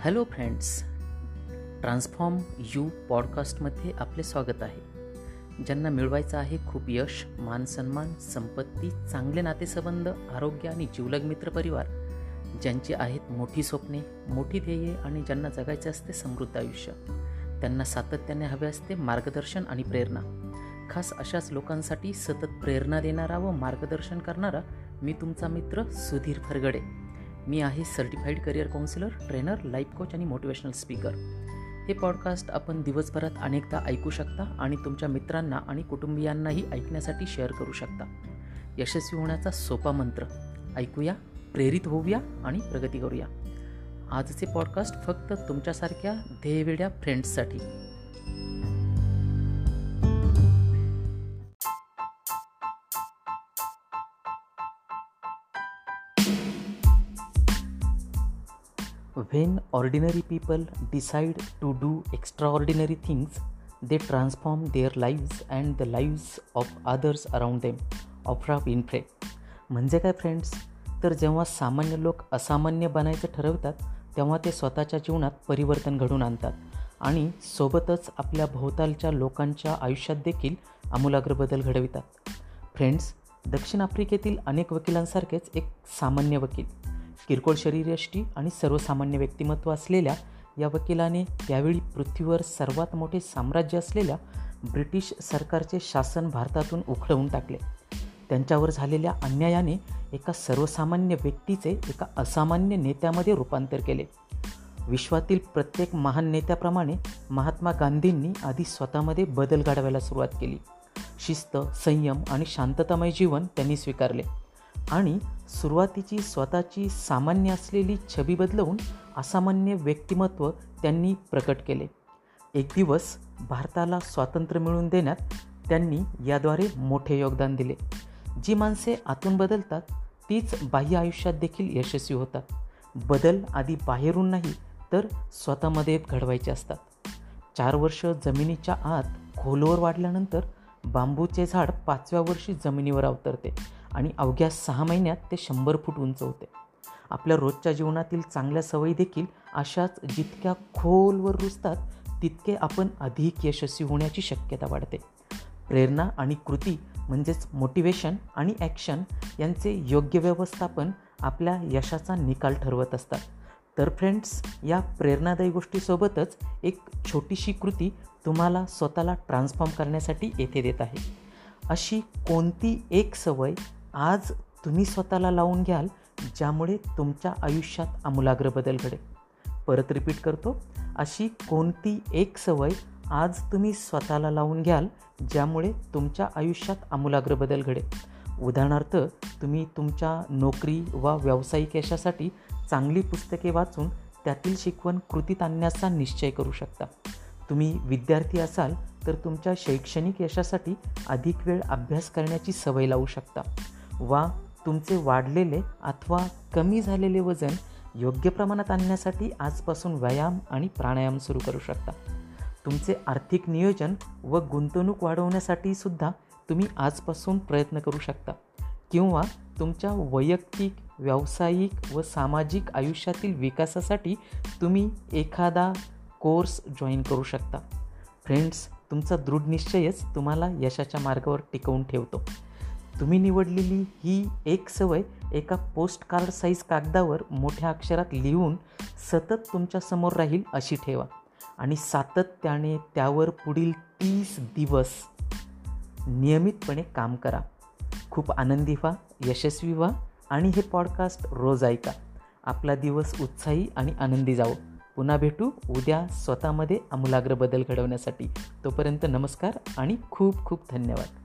Hello friends transform you पॉडकास्टमध्ये आपले स्वागत आहे. ज्यांना मिळवायचं आहे खूप यश मान सन्मान संपत्ती चांगले नातेसंबंध आरोग्य आणि जीवलग मित्र परिवार ज्यांची आहेत मोठी स्वप्ने मोठी ध्येये आणि ज्यांना जगायचे असते समृद्ध आयुष्य. त्यांना सातत्याने हवे असते मार्गदर्शन आणि प्रेरणा. खास अशाच लोकांसाठी सतत प्रेरणा देणारा व मार्गदर्शन करणारा मी तुमचा मित्र सुधीर फरगडे. मी आहे certified career counsellor trainer life coach आणि मोटिवेशनल स्पीकर हे पॉडकास्ट आपण दिवसभरात अनेकदा ऐकू शकता आणि तुमच्या मित्रांना आणि कुटुंबियांनाही ऐकण्यासाठी शेअर करू शकता. यशस्वी होण्याचा सोपा मंत्र. ऐकूया प्रेरित होऊया आणि प्रगती करूया. आजचे पॉडकास्ट फक्त तुमच्यासारख्या ध्येयवेड्या फ्रेंड्ससाठी When ordinary people decide to do extraordinary things, they transform their lives and the lives of others around them. Oprah Winfrey म्हणजे काय फ्रेंड्स तर जेव्हा सामान्य लोक असामान्य बनायचं ठरवतात तेव्हा ते स्वतःच्या जीवनात परिवर्तन घडून आणतात. आणि सोबतच आपल्या भोवतालच्या लोकांच्या आयुष्यात देखील आमूलाग्र बदल घडवितात. फ्रेंड्स दक्षिण आफ्रिकेतील अनेक वकिलांसारखेच एक सामान्य वकील. किरकोळ शरीरयष्टी आणि सर्वसामान्य व्यक्तिमत्व असलेल्या या वकिलाने त्यावेळी पृथ्वीवर सर्वात मोठे साम्राज्य असलेल्या ब्रिटिश सरकारचे शासन भारतातून उखडवून टाकले. त्यांच्यावर झालेल्या अन्यायाने एका सर्वसामान्य व्यक्तीचे एका असामान्य नेत्यामध्ये रूपांतर केले. विश्वातील प्रत्येक महान नेत्याप्रमाणे महात्मा गांधींनी आधी स्वतःमध्ये बदल घडवायला सुरुवात केली. शिस्त संयम आणि शांततामय जीवन त्यांनी स्वीकारले. आणि सुरुवातीची स्वतःची सामान्य असलेली छबी बदलवून असामान्य व्यक्तिमत्व त्यांनी प्रकट केले. एक दिवस भारताला स्वातंत्र्य मिळवून देण्यात त्यांनी याद्वारे मोठे योगदान दिले. जी माणसे आतून बदलतात तीच बाह्य आयुष्यात देखील यशस्वी होतात. बदल आधी बाहेरून नाही तर स्वतःमध्ये घडवायचे असतात. चार वर्ष जमिनीच्या आत खोलवर वाढल्यानंतर बांबूचे झाड पाचव्या वर्षी जमिनीवर अवतरते. आणि अवघ्या सहा महिन्यात ते शंभर फूट उंच होते. आपल्या रोजच्या जीवनातील चांगल्या सवयी देखील अशाच जितक्या खोलवर रुजतात तितके आपण अधिक यशस्वी होण्याची शक्यता वाढते. प्रेरणा आणि कृती म्हणजेच मोटिवेशन आणि ॲक्शन यांचे योग्य व्यवस्थापन आपल्या यशाचा निकाल ठरवत असतात. तर फ्रेंड्स या प्रेरणादायी गोष्टीसोबतच एक छोटीशी कृती तुम्हाला स्वतःला ट्रान्सफॉर्म करण्यासाठी येथे देत आहे. अशी कोणती एक सवय आज तुम्ही स्वतःला लावून घ्याल ज्यामुळे तुमच्या आयुष्यात आमूलाग्र बदल घडेल. परत रिपीट करतो अशी कोणती एक सवय आज तुम्ही स्वतःला लावून घ्याल ज्यामुळे तुमच्या आयुष्यात आमूलाग्र बदल घडेल. उदाहरणार्थ तुम्ही तुमच्या नोकरी वा व्यावसायिक यशासाठी चांगली पुस्तके वाचून त्यातील शिकवण कृतीत आणण्याचा निश्चय करू शकता. तुम्ही विद्यार्थी असाल तर तुमच्या शैक्षणिक यशासाठी अधिक वेळ अभ्यास करण्याची सवय लावू शकता. वा तुमचे वाढलेले अथवा कमी झालेले वजन योग्य प्रमाणात आणण्यासाठी आजपासून व्यायाम आणि प्राणायाम सुरू करू शकता. तुमचे आर्थिक नियोजन व गुंतवणूक वाढवण्यासाठी सुद्धा तुम्ही आजपासून प्रयत्न करू शकता. किंवा तुमच्या वैयक्तिक व्यावसायिक व सामाजिक आयुष्यातील विकासासाठी तुम्ही एखादा कोर्स जॉईन करू शकता. फ्रेंड्स तुमचा दृढ निश्चयच तुम्हाला यशाच्या मार्गावर टिकवून ठेवतो. तुम्ही निवडलेली ही एक सवय एका पोस्ट कार्ड साईज कागदावर मोठ्या अक्षरात लिहून सतत तुमच्यासमोर राहील अशी ठेवा. आणि सातत्याने त्यावर पुढील तीस दिवस नियमितपणे काम करा. खूप आनंदी व्हा यशस्वी व्हा आणि हे पॉडकास्ट रोज ऐका. आपला दिवस उत्साही आणि आनंदी जावो. पुन्हा भेटू उद्या स्वतःमध्ये आमूलाग्र बदल घडवण्यासाठी. तोपर्यंत नमस्कार आणि खूप खूप धन्यवाद.